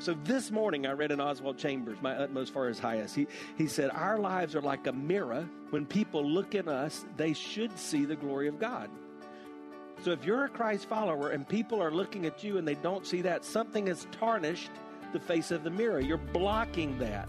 So this morning I read in Oswald Chambers, my utmost for his highest. He, he said, Our lives are like a mirror. When people look at us, they should see the glory of God. So if you're a Christ follower and people are looking at you and they don't see that, something has tarnished the face of the mirror. You're blocking that.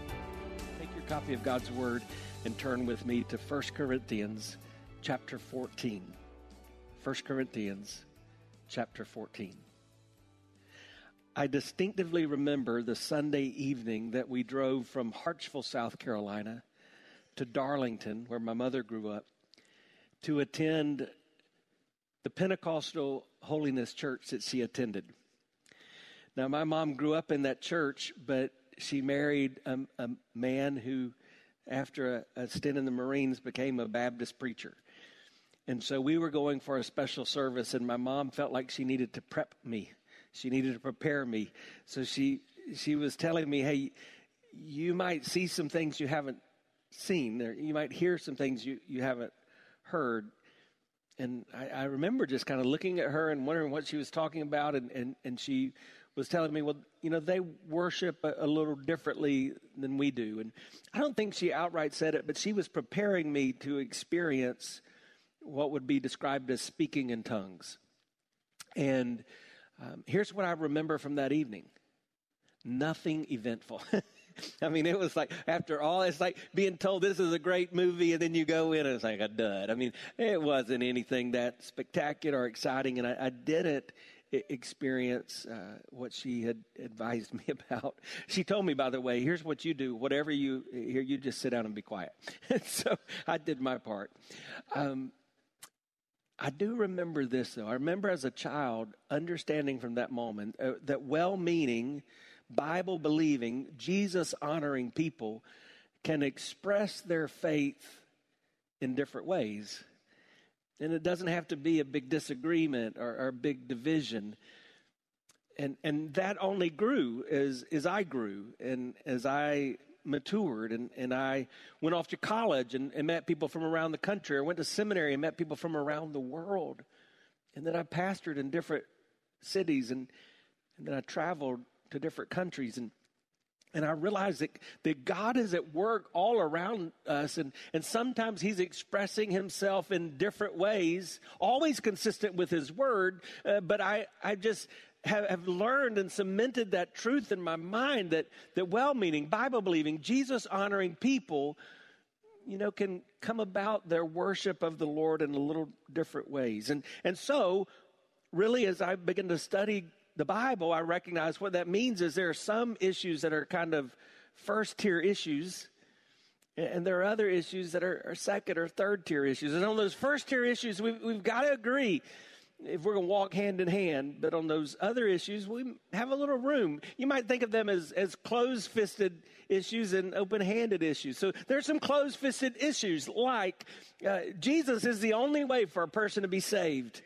copy of God's Word and turn with me to 1 Corinthians chapter 14. 1 Corinthians chapter 14. I distinctively remember the Sunday evening that we drove from Hartsville, South Carolina to Darlington, where my mother grew up, to attend the Pentecostal Holiness Church that she attended. Now, my mom grew up in that church, but she married a, a man who, after a, a stint in the Marines, became a Baptist preacher. And so we were going for a special service, and my mom felt like she needed to prep me. She needed to prepare me. So she she was telling me, "Hey, you might see some things you haven't seen, or you might hear some things you, you haven't heard." And I, I remember just kind of looking at her and wondering what she was talking about, and, and, and she was telling me, well, you know, they worship a, a, little differently than we do. And I don't think she outright said it, but she was preparing me to experience what would be described as speaking in tongues. And um, here's what I remember from that evening nothing eventful. I mean, it was like after all, it's like being told this is a great movie, and then you go in and it's like a dud. I mean, it wasn't anything that spectacular or exciting, and I, I didn't experience uh, what she had advised me about. She told me, by the way, here's what you do. Whatever you hear, you just sit down and be quiet. so I did my part. Um, I do remember this, though. I remember as a child understanding from that moment uh, that well meaning, Bible believing, Jesus honoring people can express their faith in different ways. And it doesn't have to be a big disagreement or, or a big division. And, and that only grew as, as I grew and as I matured and, and I went off to college and, and met people from around the country. I went to seminary and met people from around the world. And then I pastored in different cities and, and then I traveled to different countries. And and I realize that, that God is at work all around us, and, and sometimes He's expressing Himself in different ways, always consistent with His Word. Uh, but I, I just have, have learned and cemented that truth in my mind that, that well meaning, Bible believing, Jesus honoring people, you know, can come about their worship of the Lord in a little different ways. And, and so, really, as I begin to study the Bible, I recognize what that means is there are some issues that are kind of first tier issues, and there are other issues that are, are second or third tier issues. And on those first tier issues, we've, we've got to agree if we're going to walk hand in hand. But on those other issues, we have a little room. You might think of them as, as closed fisted issues and open handed issues. So there's some closed fisted issues like uh, Jesus is the only way for a person to be saved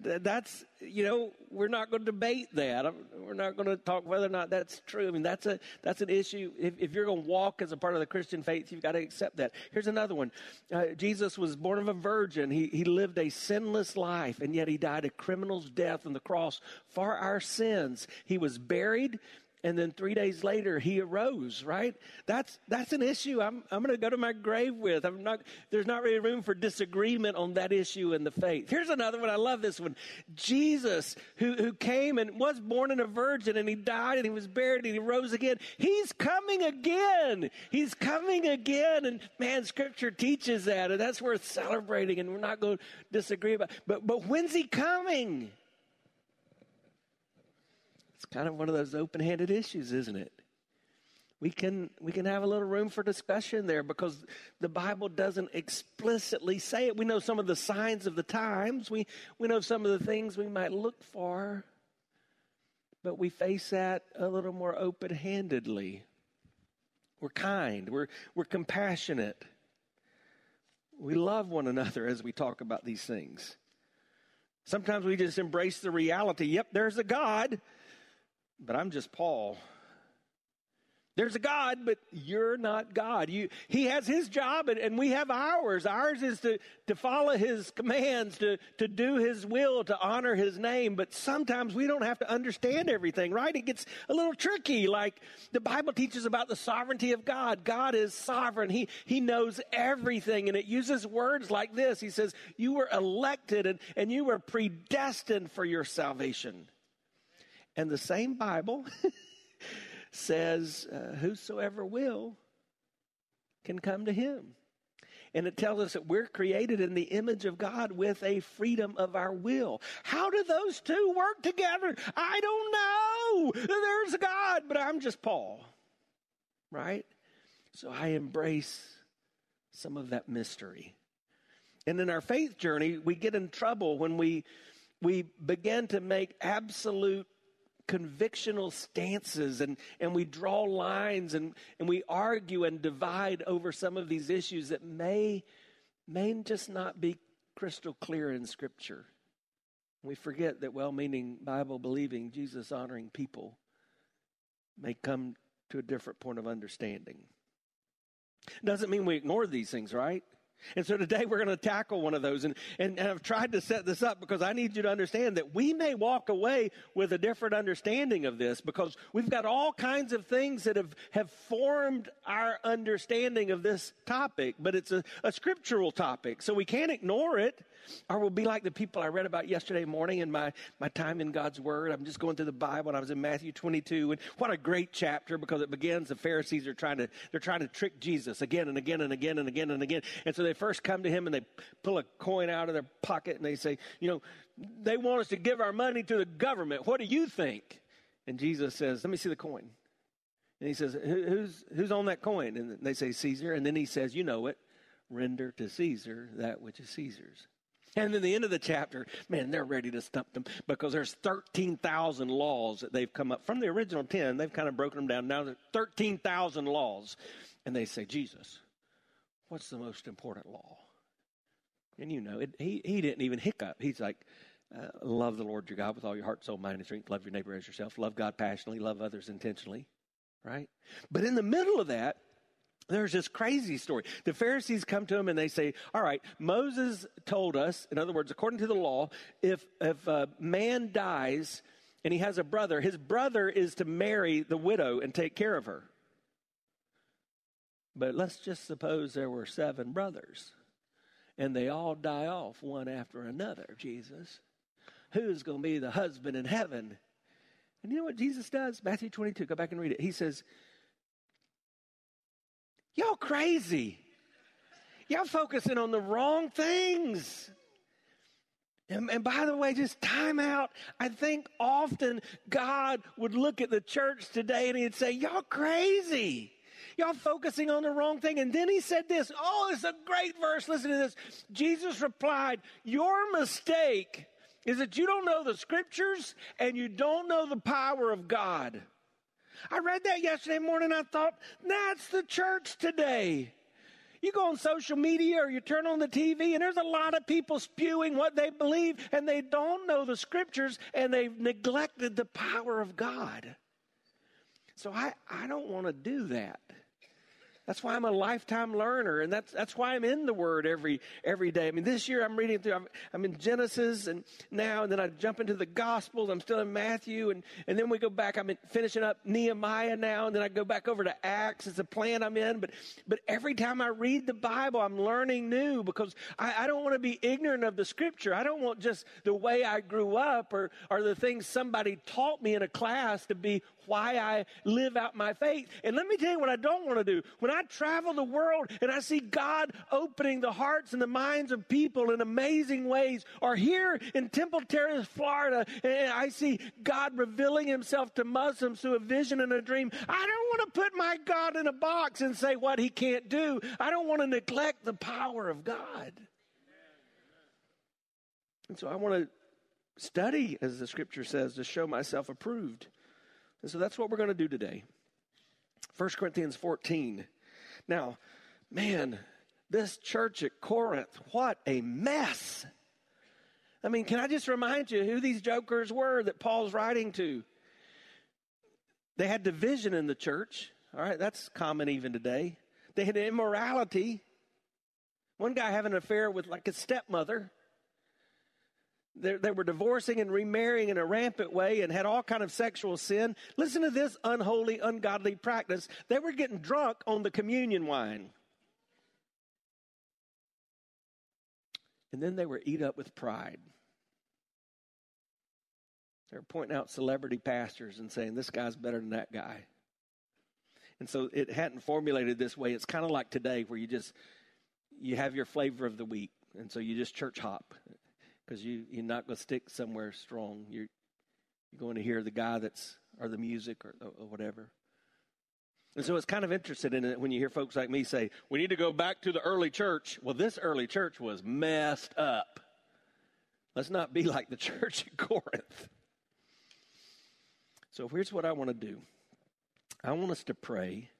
that's you know we're not going to debate that. We're not going to talk whether or not that's true. I mean that's a that's an issue. If, if you're going to walk as a part of the christian faith you've got to accept that. Here's another one. Uh, jesus was born of a virgin. He, he lived a sinless life and yet he died a criminal's death on the cross for our sins. He was buried and then three days later he arose right? That's that's an issue i'm, I'm going to go to my grave with. I'm not there's not really room for disagreement on that issue in the faith. Here's another one. I love this one. Jesus who, who came and was born in a virgin and he died and he was buried and he rose again he's coming again. He's coming again. And man scripture teaches that and that's worth celebrating and we're not going to disagree about but but when's he coming kind of one of those open-handed issues, isn't it? We can we can have a little room for discussion there because the Bible doesn't explicitly say it. We know some of the signs of the times. We we know some of the things we might look for. But we face that a little more open-handedly. We're kind, we're we're compassionate. We love one another as we talk about these things. Sometimes we just embrace the reality. Yep, there's a God but I'm just Paul. There's a God, but you're not God. You, he has his job and, and we have ours. Ours is to, to follow his commands, to, to do his will, to honor his name. But sometimes we don't have to understand everything, right? It gets a little tricky. Like the Bible teaches about the sovereignty of God. God is sovereign. He, he knows everything. And it uses words like this. He says, you were elected and, and you were predestined for your salvation. And the same Bible says, uh, Whosoever will can come to him. And it tells us that we're created in the image of God with a freedom of our will. How do those two work together? I don't know. There's God, but I'm just Paul. Right? So I embrace some of that mystery. And in our faith journey, we get in trouble when we we begin to make absolute convictional stances and, and we draw lines and, and we argue and divide over some of these issues that may, may just not be crystal clear in Scripture. We forget that well meaning, Bible believing, Jesus honoring people may come to a different point of understanding. Doesn't mean we ignore these things, right? And so today we're going to tackle one of those. And, and, and, I've tried to set this up because I need you to understand that we may walk away with a different understanding of this because we've got all kinds of things that have, have formed our understanding of this topic, but it's a, a scriptural topic. So we can't ignore it or we'll be like the people I read about yesterday morning in my, my time in God's Word. I'm just going through the Bible and I was in Matthew 22 and what a great chapter because it begins the Pharisees are trying to, they're trying to trick Jesus again and again and again and again and again. And so they first come to him and they pull a coin out of their pocket and they say, you know, they want us to give our money to the government. What do you think? And Jesus says, let me see the coin. And he says, who's, who's on that coin? And they say, Caesar. And then he says, you know it, render to Caesar that which is Caesar's. And then the end of the chapter, man, they're ready to stump them because there's 13,000 laws that they've come up from the original 10. They've kind of broken them down. Now there's 13,000 laws. And they say, Jesus, what's the most important law? And you know, it, he, he didn't even hiccup. He's like, uh, love the Lord your God with all your heart, soul, mind, and strength. Love your neighbor as yourself. Love God passionately. Love others intentionally. Right? But in the middle of that, there's this crazy story. The Pharisees come to him and they say, All right, Moses told us, in other words, according to the law, if, if a man dies and he has a brother, his brother is to marry the widow and take care of her. But let's just suppose there were seven brothers and they all die off one after another, Jesus. Who's going to be the husband in heaven? And you know what Jesus does? Matthew 22, go back and read it. He says, Y'all crazy. Y'all focusing on the wrong things. And, and, by the way, just time out. I think often God would look at the church today and he'd say, Y'all crazy. Y'all focusing on the wrong thing. And then he said this. Oh, it's a great verse. Listen to this. Jesus replied, Your mistake is that you don't know the scriptures and you don't know the power of God. I read that yesterday morning. I thought, that's the church today. You go on social media or you turn on the TV, and there's a lot of people spewing what they believe, and they don't know the scriptures, and they've neglected the power of God. So I, I don't want to do that. That's why I'm a lifetime learner, and that's that's why I'm in the Word every every day. I mean, this year I'm reading through. I'm, I'm, in Genesis, and now and then I jump into the Gospels. I'm still in Matthew, and and then we go back. I'm in, finishing up Nehemiah now, and then I go back over to Acts. It's a plan I'm in, but but every time I read the Bible, I'm learning new because I, I don't want to be ignorant of the Scripture. I don't want just the way I grew up or or the things somebody taught me in a class to be why I live out my faith. And let me tell you what I don't want to do. When I travel the world and I see God opening the hearts and the minds of people in amazing ways, or here in Temple Terrace, Florida, and I see God revealing himself to Muslims through a vision and a dream, I don't want to put my God in a box and say what he can't do. I don't want to neglect the power of God. And so I want to study, as the scripture says, to show myself approved. And so that's what we're going to do today. 1 Corinthians 14. Now, man, this church at Corinth, what a mess. I mean, can I just remind you who these jokers were that Paul's writing to? They had division in the church. All right, that's common even today. They had immorality. One guy having an affair with like a stepmother. They, they were divorcing and remarrying in a rampant way and had all kind of sexual sin. Listen to this unholy, ungodly practice. They were getting drunk on the communion wine. And then they were eat up with pride. They were pointing out celebrity pastors and saying, this guy's better than that guy. And so it hadn't formulated this way. It's kind of like today where you just, you have your flavor of the week. And so you just church hop because you, you're not going to stick somewhere strong. You're, you're going to hear the guy that's, or the music or, or whatever. And so it's kind of interesting in it when you hear folks like me say, we need to go back to the early church. Well, this early church was messed up. Let's not be like the church at Corinth. So here's what I want to do I want us to pray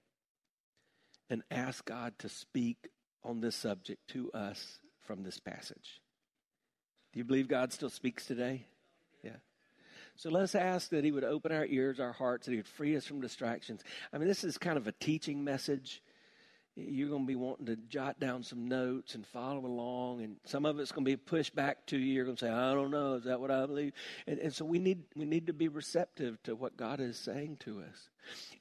and ask God to speak on this subject to us from this passage. Do you believe God still speaks today? Yeah. So let's ask that He would open our ears, our hearts, that He would free us from distractions. I mean, this is kind of a teaching message. You're going to be wanting to jot down some notes and follow along, and some of it's going to be pushed back to you. You're going to say, "I don't know, is that what I believe?" And, and so we need we need to be receptive to what God is saying to us.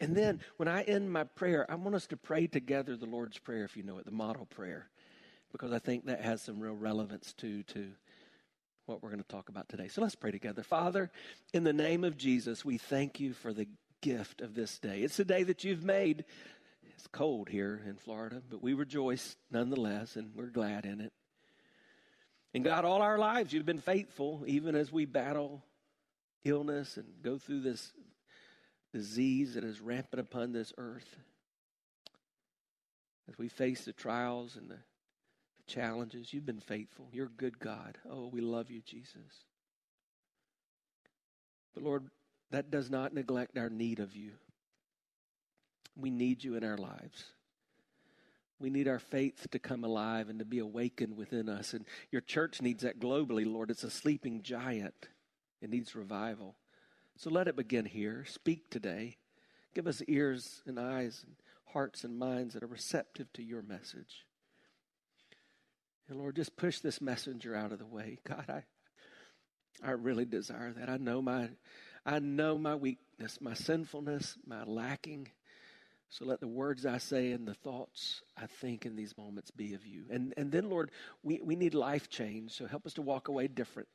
And then when I end my prayer, I want us to pray together the Lord's prayer, if you know it, the model prayer, because I think that has some real relevance to to what we're going to talk about today. So let's pray together. Father, in the name of Jesus, we thank you for the gift of this day. It's a day that you've made. It's cold here in Florida, but we rejoice nonetheless, and we're glad in it. And God, all our lives, you've been faithful, even as we battle illness and go through this disease that is rampant upon this earth. As we face the trials and the challenges. You've been faithful. You're a good God. Oh, we love you, Jesus. But Lord, that does not neglect our need of you. We need you in our lives. We need our faith to come alive and to be awakened within us. And your church needs that globally, Lord. It's a sleeping giant, it needs revival. So let it begin here. Speak today. Give us ears and eyes and hearts and minds that are receptive to your message. And Lord, just push this messenger out of the way. God, I I really desire that. I know my I know my weakness, my sinfulness, my lacking. So let the words I say and the thoughts I think in these moments be of you. And and then Lord, we, we need life change. So help us to walk away different.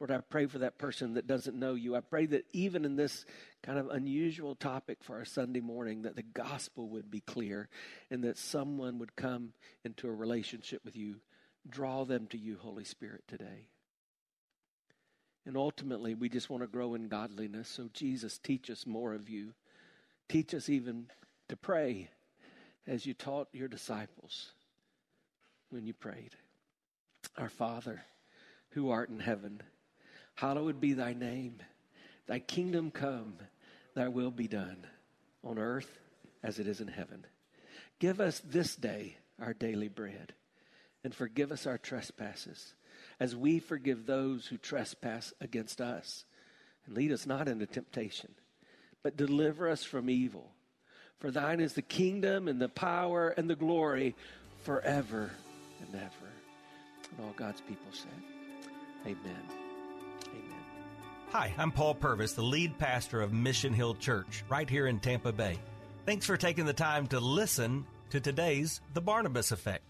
Lord, I pray for that person that doesn't know you. I pray that even in this kind of unusual topic for our Sunday morning, that the gospel would be clear and that someone would come into a relationship with you Draw them to you, Holy Spirit, today. And ultimately, we just want to grow in godliness. So, Jesus, teach us more of you. Teach us even to pray as you taught your disciples when you prayed. Our Father, who art in heaven, hallowed be thy name. Thy kingdom come, thy will be done on earth as it is in heaven. Give us this day our daily bread and forgive us our trespasses, as we forgive those who trespass against us. And lead us not into temptation, but deliver us from evil. For thine is the kingdom and the power and the glory forever and ever. And all God's people said, Amen. Amen. Hi, I'm Paul Purvis, the lead pastor of Mission Hill Church right here in Tampa Bay. Thanks for taking the time to listen to today's The Barnabas Effect.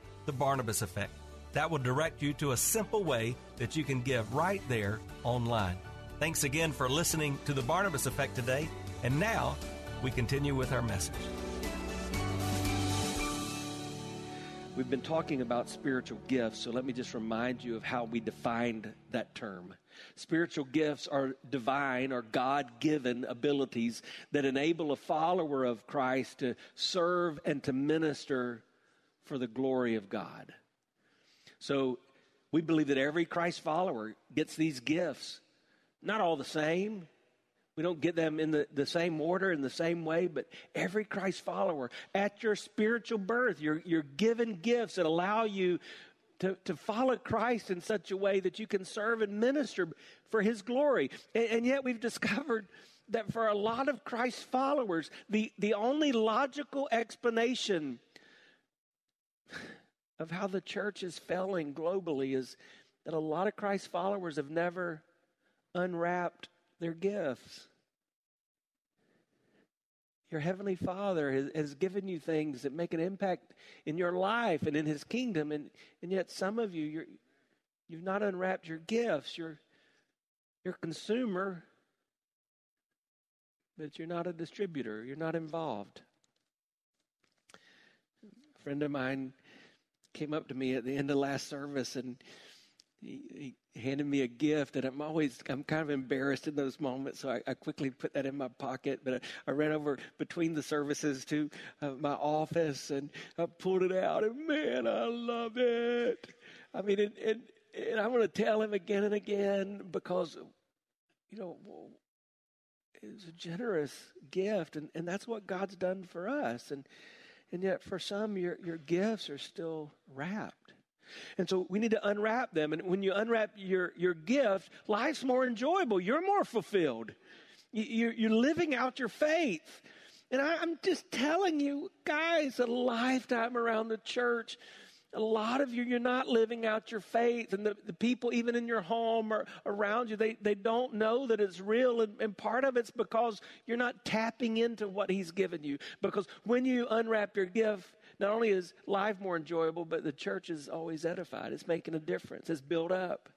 The Barnabas Effect. That will direct you to a simple way that you can give right there online. Thanks again for listening to The Barnabas Effect today. And now, we continue with our message. We've been talking about spiritual gifts, so let me just remind you of how we defined that term. Spiritual gifts are divine or God given abilities that enable a follower of Christ to serve and to minister for the glory of God. So we believe that every Christ follower gets these gifts. Not all the same, we don't get them in the, the same order, in the same way, but every Christ follower, at your spiritual birth, you're, you're given gifts that allow you to, to follow Christ in such a way that you can serve and minister for his glory. And, and yet we've discovered that for a lot of Christ followers, the, the only logical explanation of how the church is failing globally is that a lot of Christ followers have never unwrapped their gifts. Your Heavenly Father has, given you things that make an impact in your life and in His kingdom, and, and yet some of you, you're, you've not unwrapped your gifts. You're, you're a consumer, but you're not a distributor. You're not involved. A friend of mine came up to me at the end of last service and he, he handed me a gift, and I'm always I'm kind of embarrassed in those moments, so I, I quickly put that in my pocket. But I, I ran over between the services to uh, my office, and I pulled it out, and man, I love it. I mean, and, and, and I want to tell him again and again because, you know, it's a generous gift, and, and that's what God's done for us, and and yet for some, your your gifts are still wrapped. And so we need to unwrap them. And when you unwrap your, your gift, life's more enjoyable. You're more fulfilled. You, you're living out your faith. And I, I'm just telling you, guys, a lifetime around the church, a lot of you, you're not living out your faith. And the, the people, even in your home or around you, they, they don't know that it's real. And, and part of it's because you're not tapping into what He's given you. Because when you unwrap your gift, not only is life more enjoyable, but the church is always edified. It's making a difference, it's built up.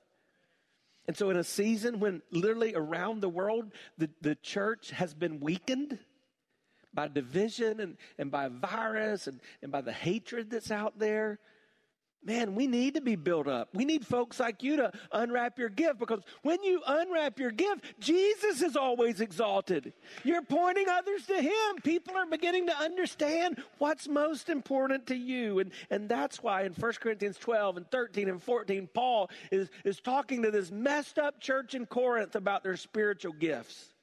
And so, in a season when literally around the world the, the church has been weakened by division and, and by virus and, and by the hatred that's out there, Man, we need to be built up. We need folks like you to unwrap your gift because when you unwrap your gift, Jesus is always exalted. You're pointing others to Him. People are beginning to understand what's most important to you. And, and that's why in 1 Corinthians 12 and 13 and 14, Paul is, is talking to this messed up church in Corinth about their spiritual gifts.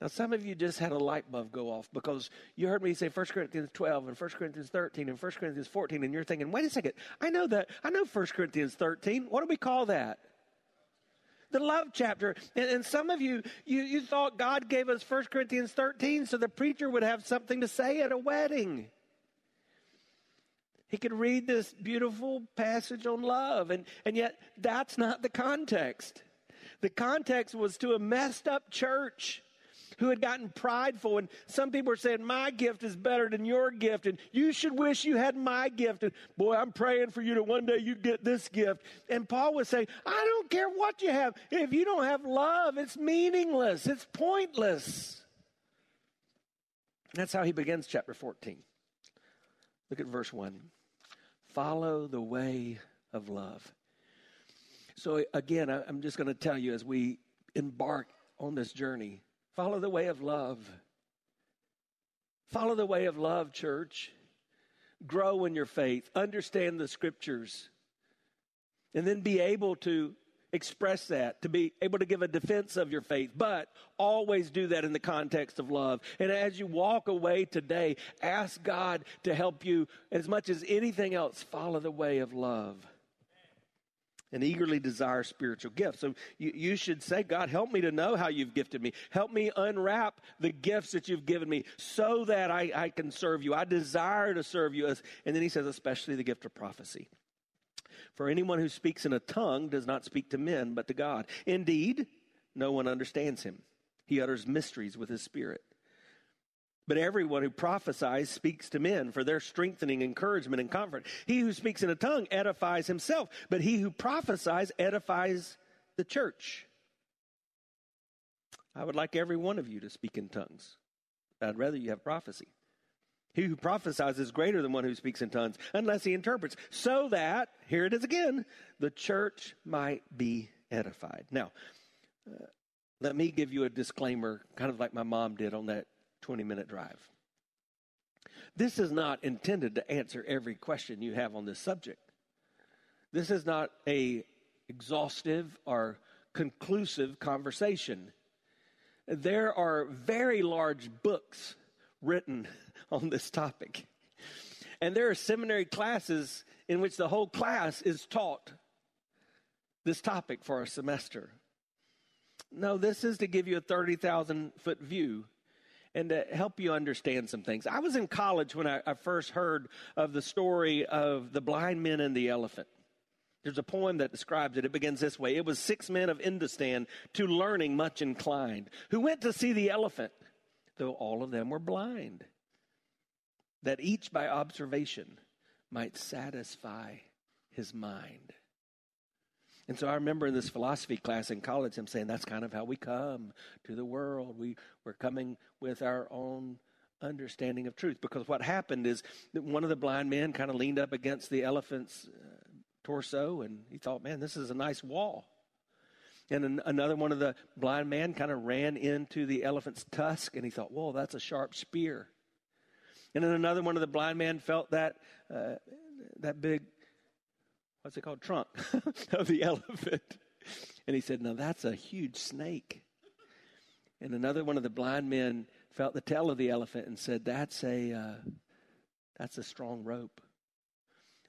Now, some of you just had a light bulb go off because you heard me say 1 Corinthians 12 and 1 Corinthians 13 and 1 Corinthians 14, and you're thinking, wait a second, I know that. I know 1 Corinthians 13. What do we call that? The love chapter. And, and some of you, you, you thought God gave us 1 Corinthians 13 so the preacher would have something to say at a wedding. He could read this beautiful passage on love, and, and yet that's not the context. The context was to a messed up church who had gotten prideful. And some people were saying, My gift is better than your gift. And you should wish you had my gift. And boy, I'm praying for you to one day you get this gift. And Paul was saying, I don't care what you have. If you don't have love, it's meaningless, it's pointless. That's how he begins chapter 14. Look at verse 1. Follow the way of love. So, again, I'm just going to tell you as we embark on this journey Follow the way of love. Follow the way of love, church. Grow in your faith, understand the scriptures, and then be able to express that, to be able to give a defense of your faith, but always do that in the context of love. And as you walk away today, ask God to help you as much as anything else, follow the way of love and eagerly desire spiritual gifts. So you, you should say, God, help me to know how you've gifted me. Help me unwrap the gifts that you've given me so that I, I can serve you. I desire to serve you. As, and then he says, especially the gift of prophecy. For anyone who speaks in a tongue does not speak to men, but to God. Indeed, no one understands him. He utters mysteries with his spirit. But everyone who prophesies speaks to men for their strengthening, encouragement, and comfort. He who speaks in a tongue edifies himself, but he who prophesies edifies the church. I would like every one of you to speak in tongues. I'd rather you have prophecy. He who prophesies is greater than one who speaks in tongues, unless he interprets, so that, here it is again, the church might be edified. Now, uh, let me give you a disclaimer, kind of like my mom did on that 20 minute drive. This is not intended to answer every question you have on this subject. This is not a exhaustive or conclusive conversation. There are very large books written on this topic. And there are seminary classes in which the whole class is taught this topic for a semester. No, this is to give you a 30,000 foot view and to help you understand some things. I was in college when I, I, first heard of the story of the blind men and the elephant. There's a poem that describes it. It begins this way It was six men of Indostan to learning much inclined, who went to see the elephant, though all of them were blind that each by observation might satisfy his mind. And so I remember in this philosophy class in college, I'm saying that's kind of how we come to the world. We, we're coming with our own understanding of truth. Because what happened is that one of the blind men kind of leaned up against the elephant's uh, torso and he thought, man, this is a nice wall. And an, another one of the blind men kind of ran into the elephant's tusk and he thought, whoa, that's a sharp spear. And then another one of the blind men felt that uh, that big, what's it called, trunk of the elephant. And he said, Now that's a huge snake. And another one of the blind men felt the tail of the elephant and said, That's a, uh, that's a strong rope.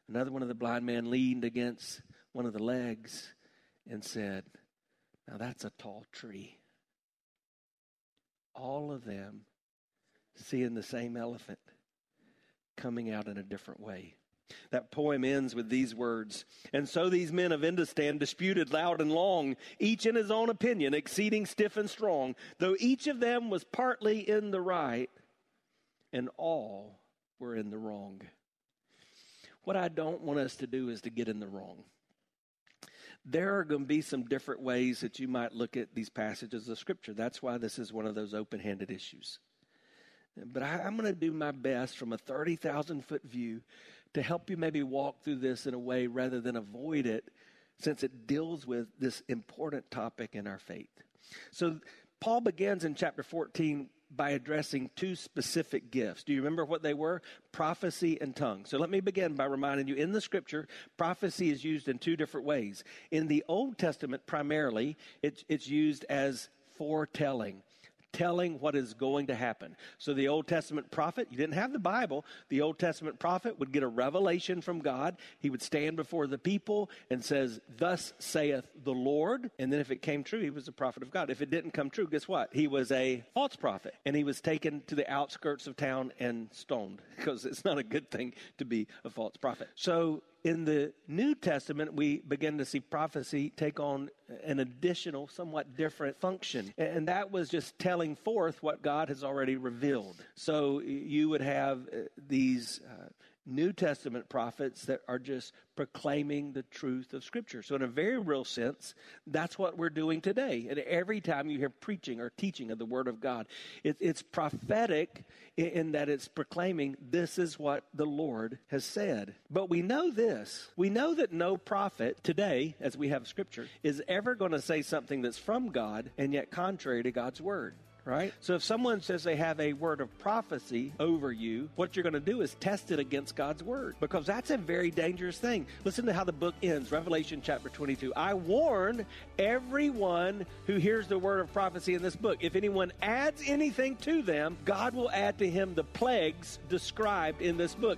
Another one of the blind men leaned against one of the legs and said, Now that's a tall tree. All of them seeing the same elephant coming out in a different way. That poem ends with these words And so these men of Indostan disputed loud and long, each in his own opinion, exceeding stiff and strong, though each of them was partly in the right, and all were in the wrong. What I don't want us to do is to get in the wrong. There are going to be some different ways that you might look at these passages of Scripture. That's why this is one of those open handed issues. But I, am going to do my best from a 30,000 foot view to help you maybe walk through this in a way rather than avoid it, since it deals with this important topic in our faith. So, Paul begins in chapter 14 by addressing two specific gifts. Do you remember what they were? Prophecy and tongue. So let me begin by reminding you in the scripture, prophecy is used in two different ways. In the Old Testament, primarily, it's, it's used as foretelling telling what is going to happen. So the Old Testament prophet, you didn't have the Bible, the Old Testament prophet would get a revelation from God. He would stand before the people and says, "Thus saith the Lord." And then if it came true, he was a prophet of God. If it didn't come true, guess what? He was a false prophet, and he was taken to the outskirts of town and stoned because it's not a good thing to be a false prophet. So in the New Testament, we begin to see prophecy take on an additional, somewhat different function. And that was just telling forth what God has already revealed. So you would have uh, these uh, New Testament prophets that are just proclaiming the truth of Scripture. So, in a very real sense, that's what we're doing today. And every time you hear preaching or teaching of the Word of God, it, it's prophetic in, in that it's proclaiming this is what the Lord has said. But we know this we know that no prophet today, as we have Scripture, is ever going to say something that's from God and yet contrary to God's Word. Right? So if someone says they have a word of prophecy over you, what you're going to do is test it against God's word because that's a very dangerous thing. Listen to how the book ends Revelation chapter 22. I warn everyone who hears the word of prophecy in this book. If anyone adds anything to them, God will add to him the plagues described in this book.